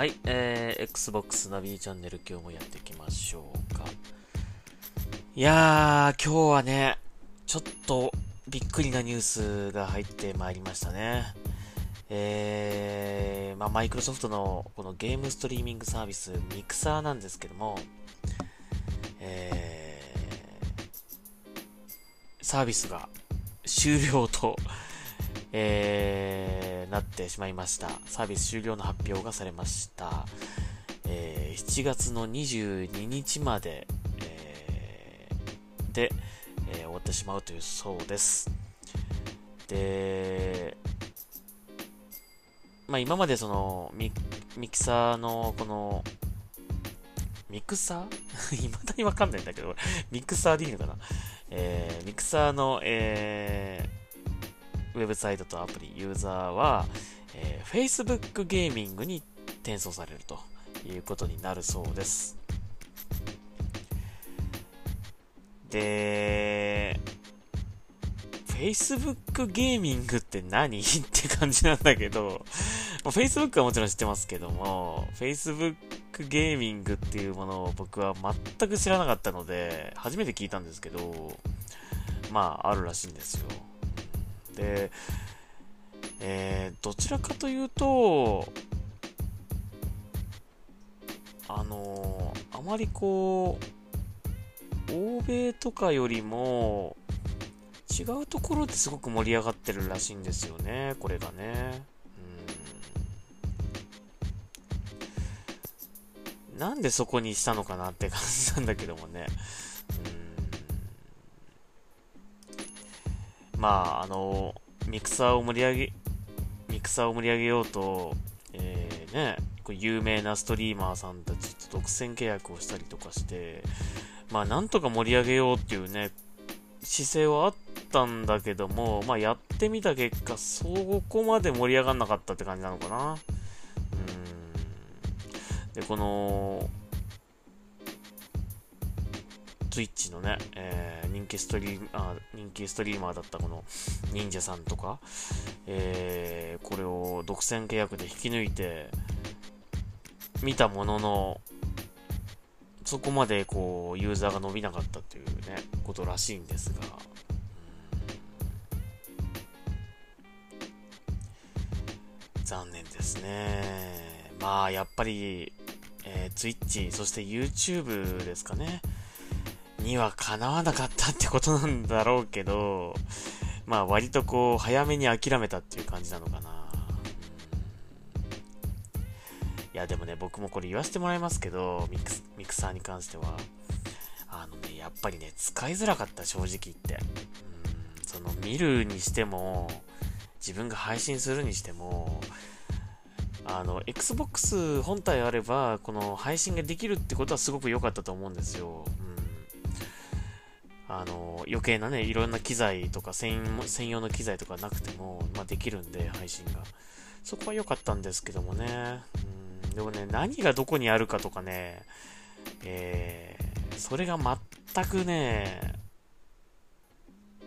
はい、えー、Xbox ナビチャンネル今日もやっていきましょうか。いやー、今日はね、ちょっとびっくりなニュースが入ってまいりましたね。えー、まあ、マイクロソフトのこのゲームストリーミングサービス、ミクサーなんですけども、えー、サービスが終了と、えー、なってしまいました。サービス終了の発表がされました。えー、7月の22日まで、えー、で、えー、終わってしまうというそうです。で、まあ今までそのミ、ミキサーのこの、ミクサー？未だにわかんないんだけど、ミクサーでいいのかな？えー、ミクサーの、えー、ウェブサイトとアプリ、ユーザーは、えー、Facebook ゲーミングに転送されるということになるそうです。で、Facebook ゲーミングって何？って感じなんだけど、Facebook はもちろん知ってますけども、Facebook ゲーミングっていうものを僕は全く知らなかったので、初めて聞いたんですけど、まあ、あるらしいんですよ。で、えー、どちらかというと、あのー、あまりこう、欧米とかよりも、違うところですごく盛り上がってるらしいんですよね、これがね。うん。なんでそこにしたのかなって感じなんだけどもね。まあ、あの、ミクサーを盛り上げ、ミクサーを盛り上げようと、えー、ね、有名なストリーマーさんたちと独占契約をしたりとかして、まあ、なんとか盛り上げようっていうね、姿勢はあったんだけども、まあ、やってみた結果、そこまで盛り上がんなかったって感じなのかな。うん。で、この、Twitch のね、えー、人気ストリーあ人気ストリーマーだったこの忍者さんとか、えー、これを独占契約で引き抜いて見たもののそこまでこうユーザーが伸びなかったというねことらしいんですが、残念ですね。まあやっぱり、えー、Twitch そして YouTube ですかね。にはかなわなかったってことなんだろうけど、まあ割とこう早めに諦めたっていう感じなのかな。いやでもね、僕もこれ言わせてもらいますけど、ミクミクサーに関しては、あのね、やっぱりね、使いづらかった、正直言って。うん、その見るにしても、自分が配信するにしても、あの、Xbox 本体あれば、この配信ができるってことはすごく良かったと思うんですよ。あの、余計なね、いろんな機材とか専専用の機材とかなくても、まあ、できるんで、配信が。そこは良かったんですけどもね。うん、でもね、何がどこにあるかとかね、えー、それが全くね、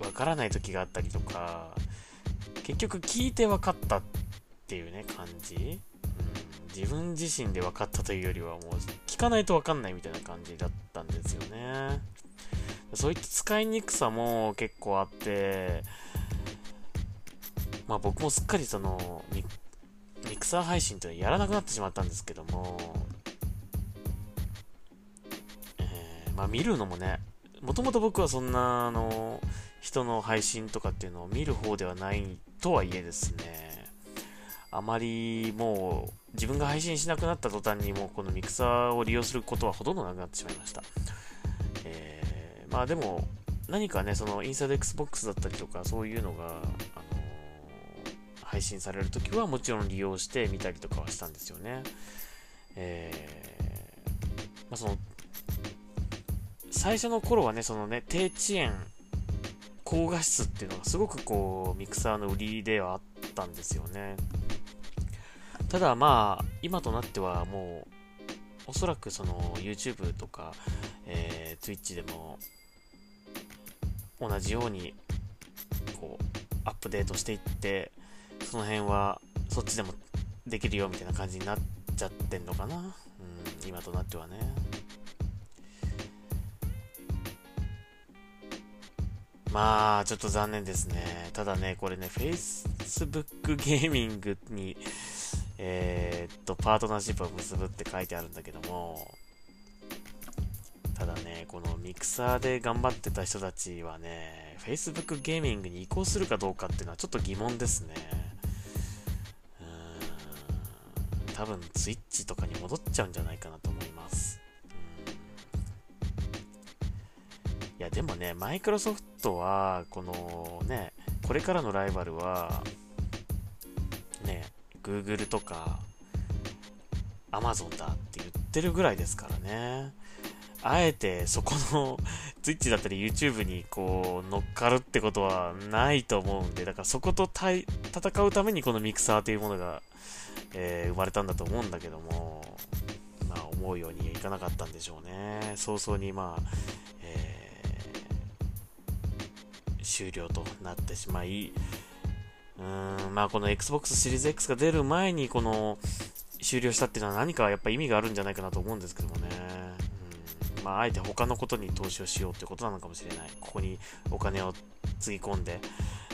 わからない時があったりとか、結局聞いて分かったっていうね、感じ。うん、自分自身で分かったというよりはもう聞かないと分かんないみたいな感じだったんですよね。そういった使いにくさも結構あって、まあ僕もすっかりそのミ、ミクサー配信というのはやらなくなってしまったんですけども、えー、まあ見るのもね、もともと僕はそんな、あの、人の配信とかっていうのを見る方ではないとはいえですね、あまりもう自分が配信しなくなった途端にもうこのミクサーを利用することはほとんどなくなってしまいました。まあでも、何かね、そのインサイド Xbox だったりとか、そういうのが、あのー、配信されるときはもちろん利用して見たりとかはしたんですよね。えー、まあその、最初の頃はね、そのね、低遅延、高画質っていうのがすごくこう、ミクサーの売りではあったんですよね。ただまあ、今となってはもう、おそらくその YouTube とか、えー、Twitch でも同じようにこうアップデートしていってその辺はそっちでもできるよみたいな感じになっちゃってんのかな。うん、今となってはね。まあ、ちょっと残念ですね。ただね、これね、Facebook ゲーミングに、えー、っと、パートナーシップを結ぶって書いてあるんだけども、このミクサーで頑張ってた人たちはね、Facebook ゲーミングに移行するかどうかっていうのはちょっと疑問ですね。うーん、多分 Twitch とかに戻っちゃうんじゃないかなと思います。いや、でもね、マイクロソフトは、このね、これからのライバルは、ね、Google とか、Amazon だって言ってるぐらいですからね。あえてそこの Twitch だったり YouTube にこう乗っかるってことはないと思うんで、だからそこと戦うためにこのミクサーというものが、えー、生まれたんだと思うんだけども、まあ思うようにいかなかったんでしょうね。早々にまあ、えー、終了となってしまい、うーん、まあこの Xbox シリーズ X が出る前にこの終了したっていうのは何かやっぱ意味があるんじゃないかなと思うんですけどもね。まあ、あえて他のことに投資をしようということなのかもしれない。ここにお金をつぎ込んで、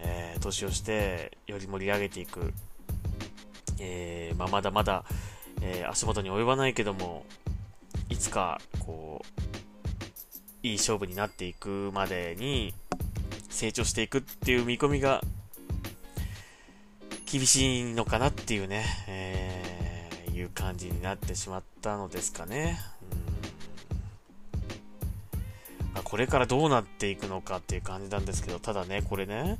えー、投資をして、より盛り上げていく。えー、まあ、まだまだ、えー、足元に及ばないけども、いつか、こう、いい勝負になっていくまでに、成長していくっていう見込みが、厳しいのかなっていうね、え、いう感じになってしまったのですかね。これからどうなっていくのかっていう感じなんですけど、ただね、これね、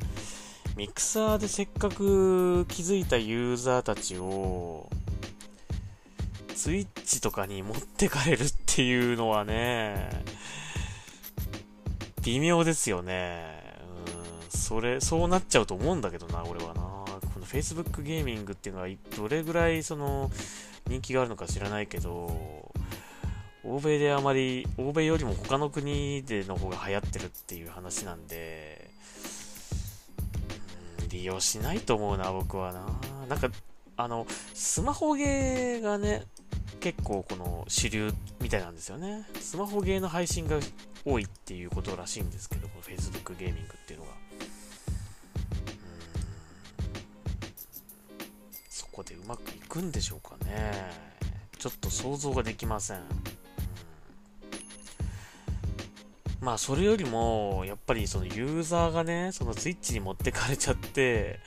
ミクサーでせっかく気づいたユーザーたちを、スイッチとかに持ってかれるっていうのはね、微妙ですよね。うん、それ、そうなっちゃうと思うんだけどな、俺はな。この Facebook ゲーミングっていうのは、どれぐらいその、人気があるのか知らないけど、欧米であまり、欧米よりも他の国での方が流行ってるっていう話なんで、うん、利用しないと思うな、僕はな。なんか、あの、スマホゲーがね、結構この主流みたいなんですよね。スマホゲーの配信が多いっていうことらしいんですけど、この Facebook ゲーミングっていうのが。そこでうまくいくんでしょうかね。ちょっと想像ができません。まあ、それよりも、やっぱりそのユーザーがね、そのスイッチに持ってかれちゃって、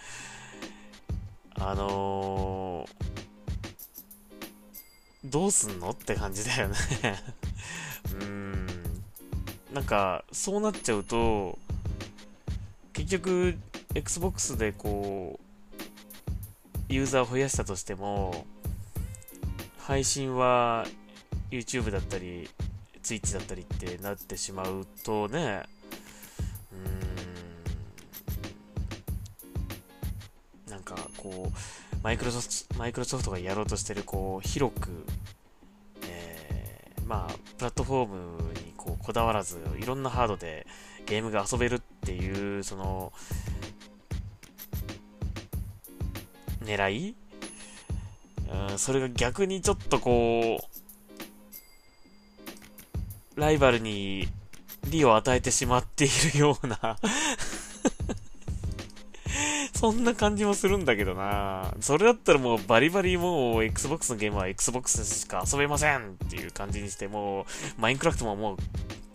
あのー、どうすんのって感じだよね うーん。なんか、そうなっちゃうと、結局、Xbox でこう、ユーザーを増やしたとしても、配信は YouTube だったり、ツイッチだったりってなってしまうとね、うーん、なんかこう、マイクロソフト、マイクロソフトがやろうとしてる、こう、広く、えー、まあ、プラットフォームにこうこだわらず、いろんなハードでゲームが遊べるっていう、その、狙い？うん、それが逆にちょっとこう、ライバルに利を与えてしまっているような。そんな感じもするんだけどな。それだったらもうバリバリもう Xbox のゲームは Xbox しか遊べませんっていう感じにしてもうマインクラフトももう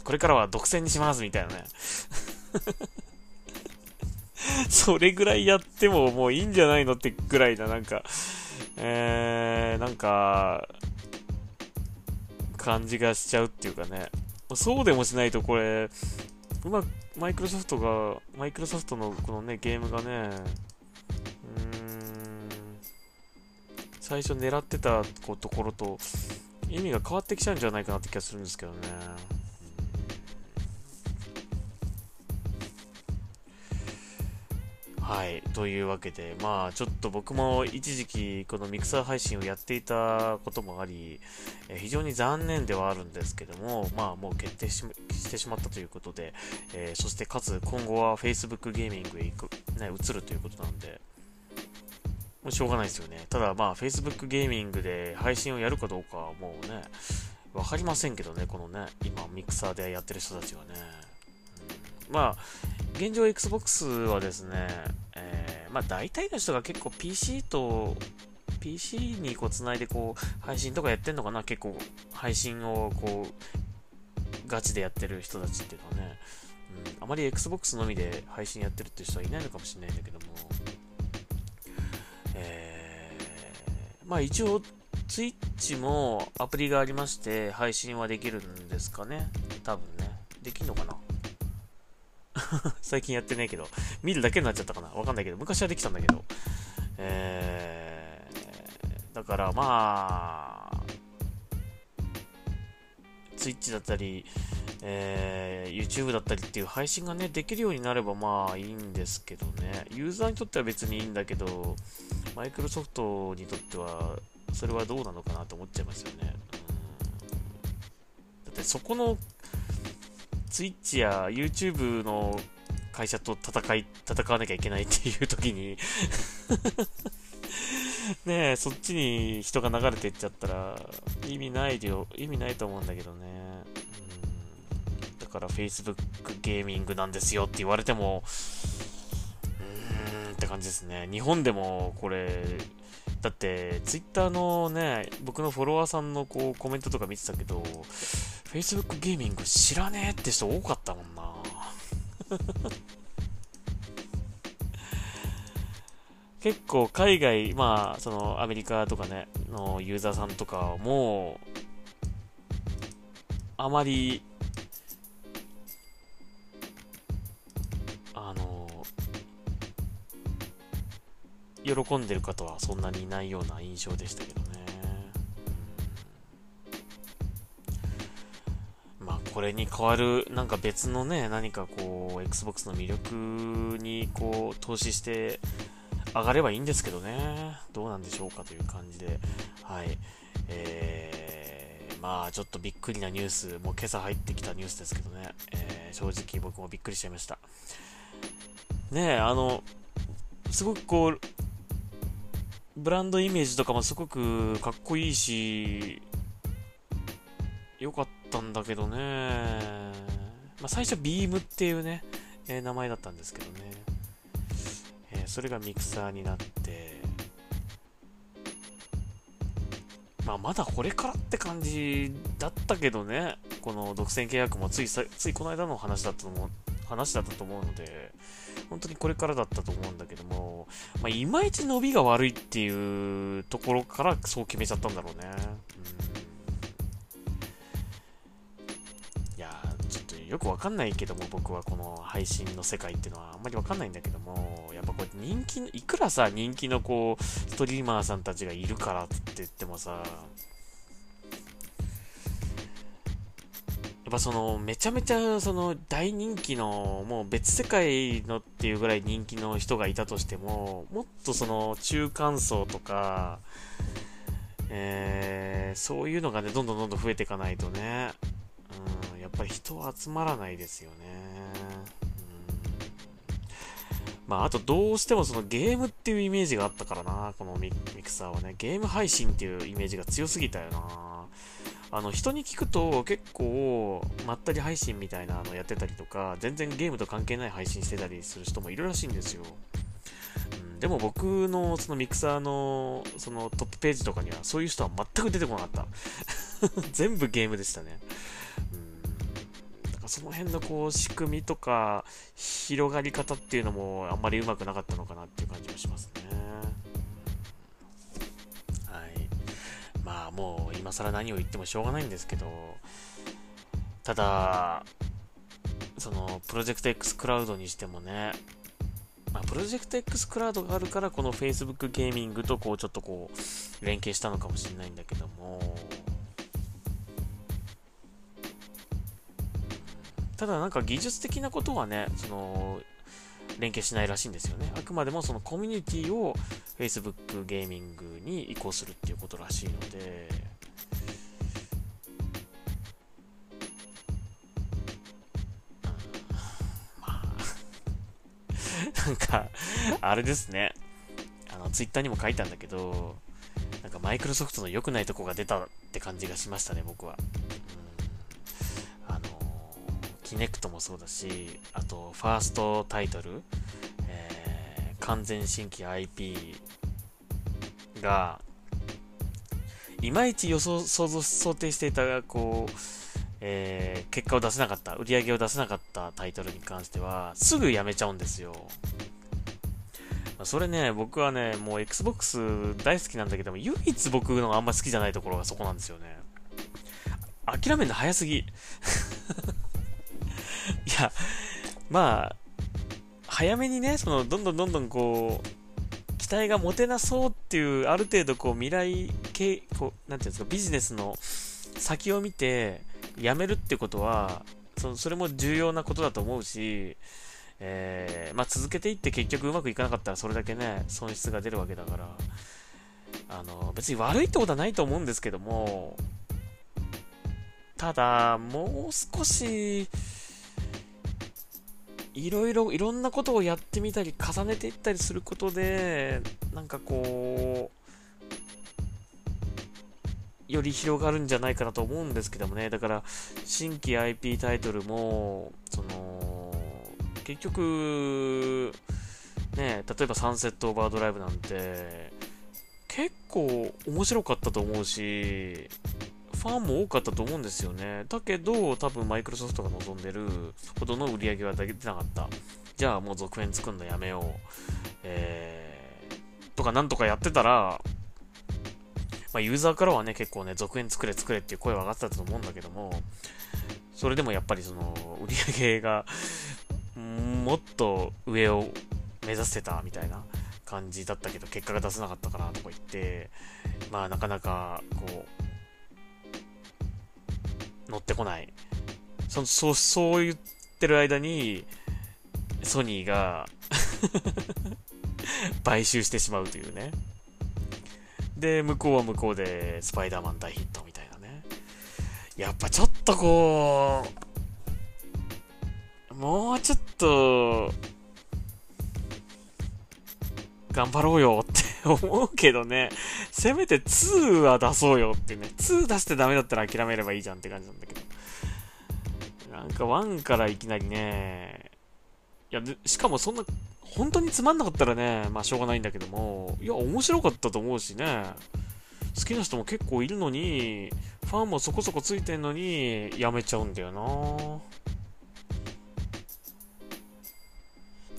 これからは独占にしますみたいな。ね それぐらいやってももういいんじゃないのってぐらいななんかえー、なんか感じがしちゃうっていうかね。そうでもしないとこれ、うまくマイクロソフトが、マイクロソフトのこのね、ゲームがね、うーん、最初狙ってたところと意味が変わってきちゃうんじゃないかなって気がするんですけどね。はい。というわけで、まあ、ちょっと僕も一時期、このミクサー配信をやっていたこともあり、え非常に残念ではあるんですけども、まあ、もう決定ししてしまったということで、えー、そしてかつ今後は Facebook ゲーミングへ行く、ね、移るということなんで、もうしょうがないですよね。ただまあ、Facebook ゲーミングで配信をやるかどうかはもうね、わかりませんけどね、このね、今ミクサーでやってる人たちはね。うん、まあ、現状 Xbox はですね、えー、まあ大体の人が結構 PC と PC にこう繋いでこう配信とかやってんのかな結構配信をこうガチでやってる人たちっていうのはね、うん、あまり Xbox のみで配信やってるっていう人はいないのかもしれないんだけども、えー、まあ一応 Twitch もアプリがありまして配信はできるんですかね。多分ね。できんのかな。最近やってないけど、見るだけになっちゃったかなわかんないけど、昔はできたんだけど。えー、だからまあ、Twitch だったり、えー、YouTube だったりっていう配信がね、できるようになればまあいいんですけどね。ユーザーにとっては別にいいんだけど、マイクロソフトにとっては、それはどうなのかなと思っちゃいますよね。だってそこの Twitch や YouTube の会社と戦い、戦わなきゃいけないっていう時に ねえ、そっちに人が流れていっちゃったら意味ないよ、意味ないと思うんだけどね。うん、だから Facebook ゲーミングなんですよって言われても、うーんって感じですね。日本でもこれ、だって、ツイッターのね、僕のフォロワーさんのこうコメントとか見てたけど、Facebook ゲーミング知らねえって人多かったもんな。結構海外、まあ、そのアメリカとかね、のユーザーさんとかも、あまり、あの、喜んでる方はそんなにいないような印象でしたけどね。これに代わる、なんか別のね、何かこう、Xbox の魅力にこう、投資して、上がればいいんですけどね。どうなんでしょうかという感じで。はい。えー、まあ、ちょっとびっくりなニュース、もう今朝入ってきたニュースですけどね。えー、正直僕もびっくりしちゃいました。ねえ、あの、すごくこう、ブランドイメージとかもすごくかっこいいし、良かったんだけどね。まあ、最初ビームっていうね、えー、名前だったんですけどね。えー、それがミクサーになって、まあ、まだこれからって感じだったけどね、この独占契約もついさついこの間の話だったと思う話だったと思うので、本当にこれからだったと思うんだけども、まあ、いまいち伸びが悪いっていうところからそう決めちゃったんだろうね。うんよくわかんないけども、僕はこの配信の世界っていうのはあんまりわかんないんだけども、やっぱこう人気の、いくらさ、人気のこう、ストリーマーさんたちがいるからって言ってもさ、やっぱその、めちゃめちゃその大人気の、もう別世界のっていうぐらい人気の人がいたとしても、もっとその中間層とか、え、そういうのがね、どんどんどんどん増えていかないとね、ぱり人は集まらないですよね。うんまあ、あとどうしてもそのゲームっていうイメージがあったからな、このミクサーはね。ゲーム配信っていうイメージが強すぎたよな。あの、人に聞くと結構、まったり配信みたいなのやってたりとか、全然ゲームと関係ない配信してたりする人もいるらしいんですよ。うん、でも僕のそのミクサーのそのトップページとかにはそういう人は全く出てこなかった。全部ゲームでしたね。その辺のこう仕組みとか広がり方っていうのもあんまりうまくなかったのかなっていう感じもしますね。はい。まあもう今更何を言ってもしょうがないんですけど、ただ、そのプロジェクト X クラウドにしてもね、まあ、プロジェクト X クラウドがあるからこの Facebook ゲーミングとこうちょっとこう連携したのかもしれないんだけども、ただなんか技術的なことはね、その、連携しないらしいんですよね。あくまでもそのコミュニティを Facebook ゲーミングに移行するっていうことらしいので、なんか、あれですね。あの、ツイッターにも書いたんだけど、なんかマイクロソフトの良くないとこが出たって感じがしましたね、僕は。キネクトもそうだし、あと、ファーストタイトル、えー、完全新規 IP が、いまいち予想、想像、想定していた、こう、えー、結果を出せなかった、売り上げを出せなかったタイトルに関しては、すぐやめちゃうんですよ。それね、僕はね、もう Xbox 大好きなんだけども、唯一僕のあんま好きじゃないところがそこなんですよね。諦めるの早すぎ。いや、まあ、早めにね、その、どんどんどんどんこう、期待が持てなそうっていう、ある程度こう、未来系、こう、なんていうんですか、ビジネスの先を見て、やめるってことは、そのそれも重要なことだと思うし、えー、まあ、続けていって結局うまくいかなかったらそれだけね、損失が出るわけだから、あの、別に悪いってことはないと思うんですけども、ただ、もう少し、いろいろ、いろんなことをやってみたり、重ねていったりすることで、なんかこう、より広がるんじゃないかなと思うんですけどもね。だから、新規 IP タイトルも、その、結局、ね、例えばサンセットオーバードライブなんて、結構面白かったと思うし、ファンも多かったと思うんですよね。だけど、多分マイクロソフトが望んでるほどの売り上げは出なかった。じゃあもう続編作るのやめよう。えー、とかなんとかやってたら、まあ、ユーザーからはね、結構ね、続編作れ作れっていう声は上がってたと思うんだけども、それでもやっぱりその、売り上げが、もっと上を目指してたみたいな感じだったけど、結果が出せなかったからとか言って、まあなかなか、こう、乗ってこない。そそう、そう言ってる間に、ソニーが 買収してしまうというね。で、向こうは向こうでスパイダーマン大ヒットみたいなね。やっぱちょっとこう、もうちょっと、頑張ろうよって思うけどね、せめて2は出そうよってね、2出してダメだったら諦めればいいじゃんって感じなんだけど。なんか1からいきなりね、いや、しかもそんな本当につまんなかったらね、まあしょうがないんだけども、いや、面白かったと思うしね、好きな人も結構いるのに、ファンもそこそこついてんのに、やめちゃうんだよな。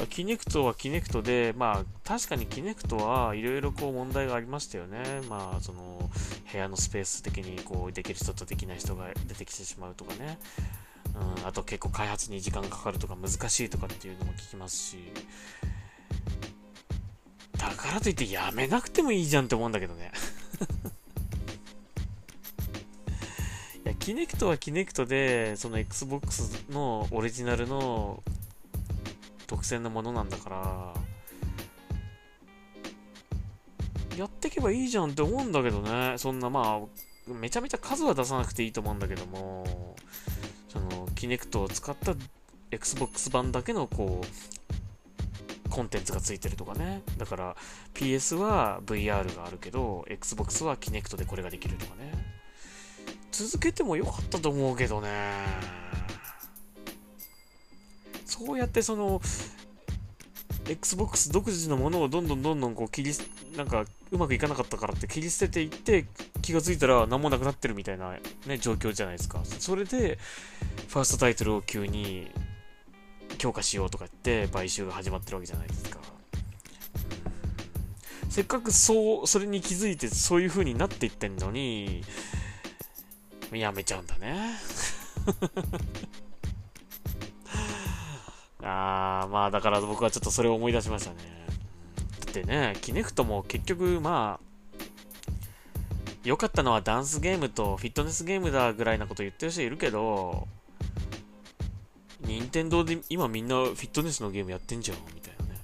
キネクトはキネクトで、まあ、確かにキネクトはいろいろこう問題がありましたよね。まあ、その、部屋のスペース的にこう、できる人とできない人が出てきてしまうとかね。うん、あと結構開発に時間がかかるとか難しいとかっていうのも聞きますし、だからといってやめなくてもいいじゃんって思うんだけどね、キネクトはキネクトで、その Xbox のオリジナルの特選のものなんだから、やってけばいいじゃんって思うんだけどね。そんなまあ、めちゃめちゃ数は出さなくていいと思うんだけども、その、キネクトを使った Xbox 版だけのこう、コンテンツがついてるとかね。だから PS は VR があるけど、Xbox はキネクトでこれができるとかね。続けてもよかったと思うけどね。そうやってその、Xbox 独自のものをどんどんどんどんこう切り、なんかうまくいかなかったからって切り捨てていって気がついたら何もなくなってるみたいなね、状況じゃないですか。それで、ファーストタイトルを急に強化しようとか言って買収が始まってるわけじゃないですか。せっかくそう、それに気づいてそういう風になっていってんのに、やめちゃうんだね。あー、まあだから僕はちょっとそれを思い出しましたね。だってね、キネクトも結局まあ、良かったのはダンスゲームとフィットネスゲームだぐらいなこと言ってる人いるけど、任天堂で今みんなフィットネスのゲームやってんじゃん、みたいなね。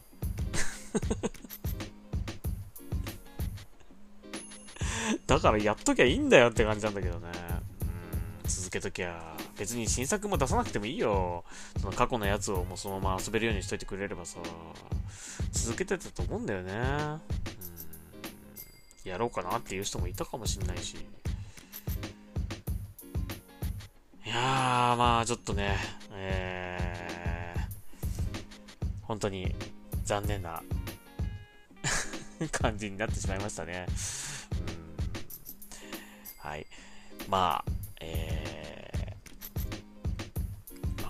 だからやっときゃいいんだよって感じなんだけどね。うん、続けときゃ。別に新作も出さなくてもいいよ。その過去のやつをもうそのまま遊べるようにしといてくれればさ、続けてたと思うんだよね。うんやろうかなっていう人もいたかもしんないし。いやー、まあちょっとね、えー、本当に残念な 感じになってしまいましたね。うん。はい。まあ、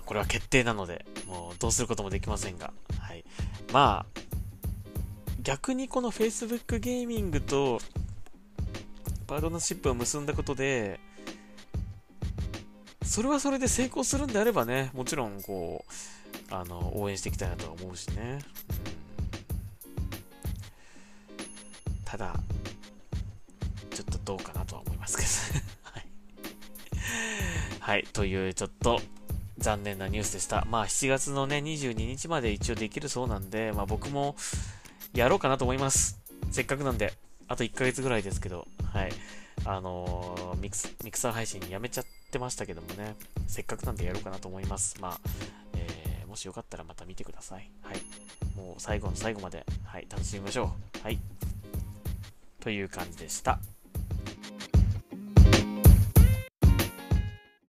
これは決定なので、もうどうすることもできませんが、はい。まあ、逆にこの Facebook ゲーミングとパートナーシップを結んだことで、それはそれで成功するんであればね、もちろんこう、あの、応援していきたいなとは思うしね。ただ、ちょっとどうかなとは思いますけど はい。はい、というちょっと残念なニュースでした。まあ7月のね、22日まで一応できるそうなんで、まあ僕もやろうかなと思います。せっかくなんで。あと1ヶ月ぐらいですけど、はい。あのー、ミクス、ミクサー配信やめちゃってましたけどもね、せっかくなんでやろうかなと思います。まあ、えー、もしよかったらまた見てください。はい。もう最後の最後まで、はい、楽しみましょう。はい。という感じでした。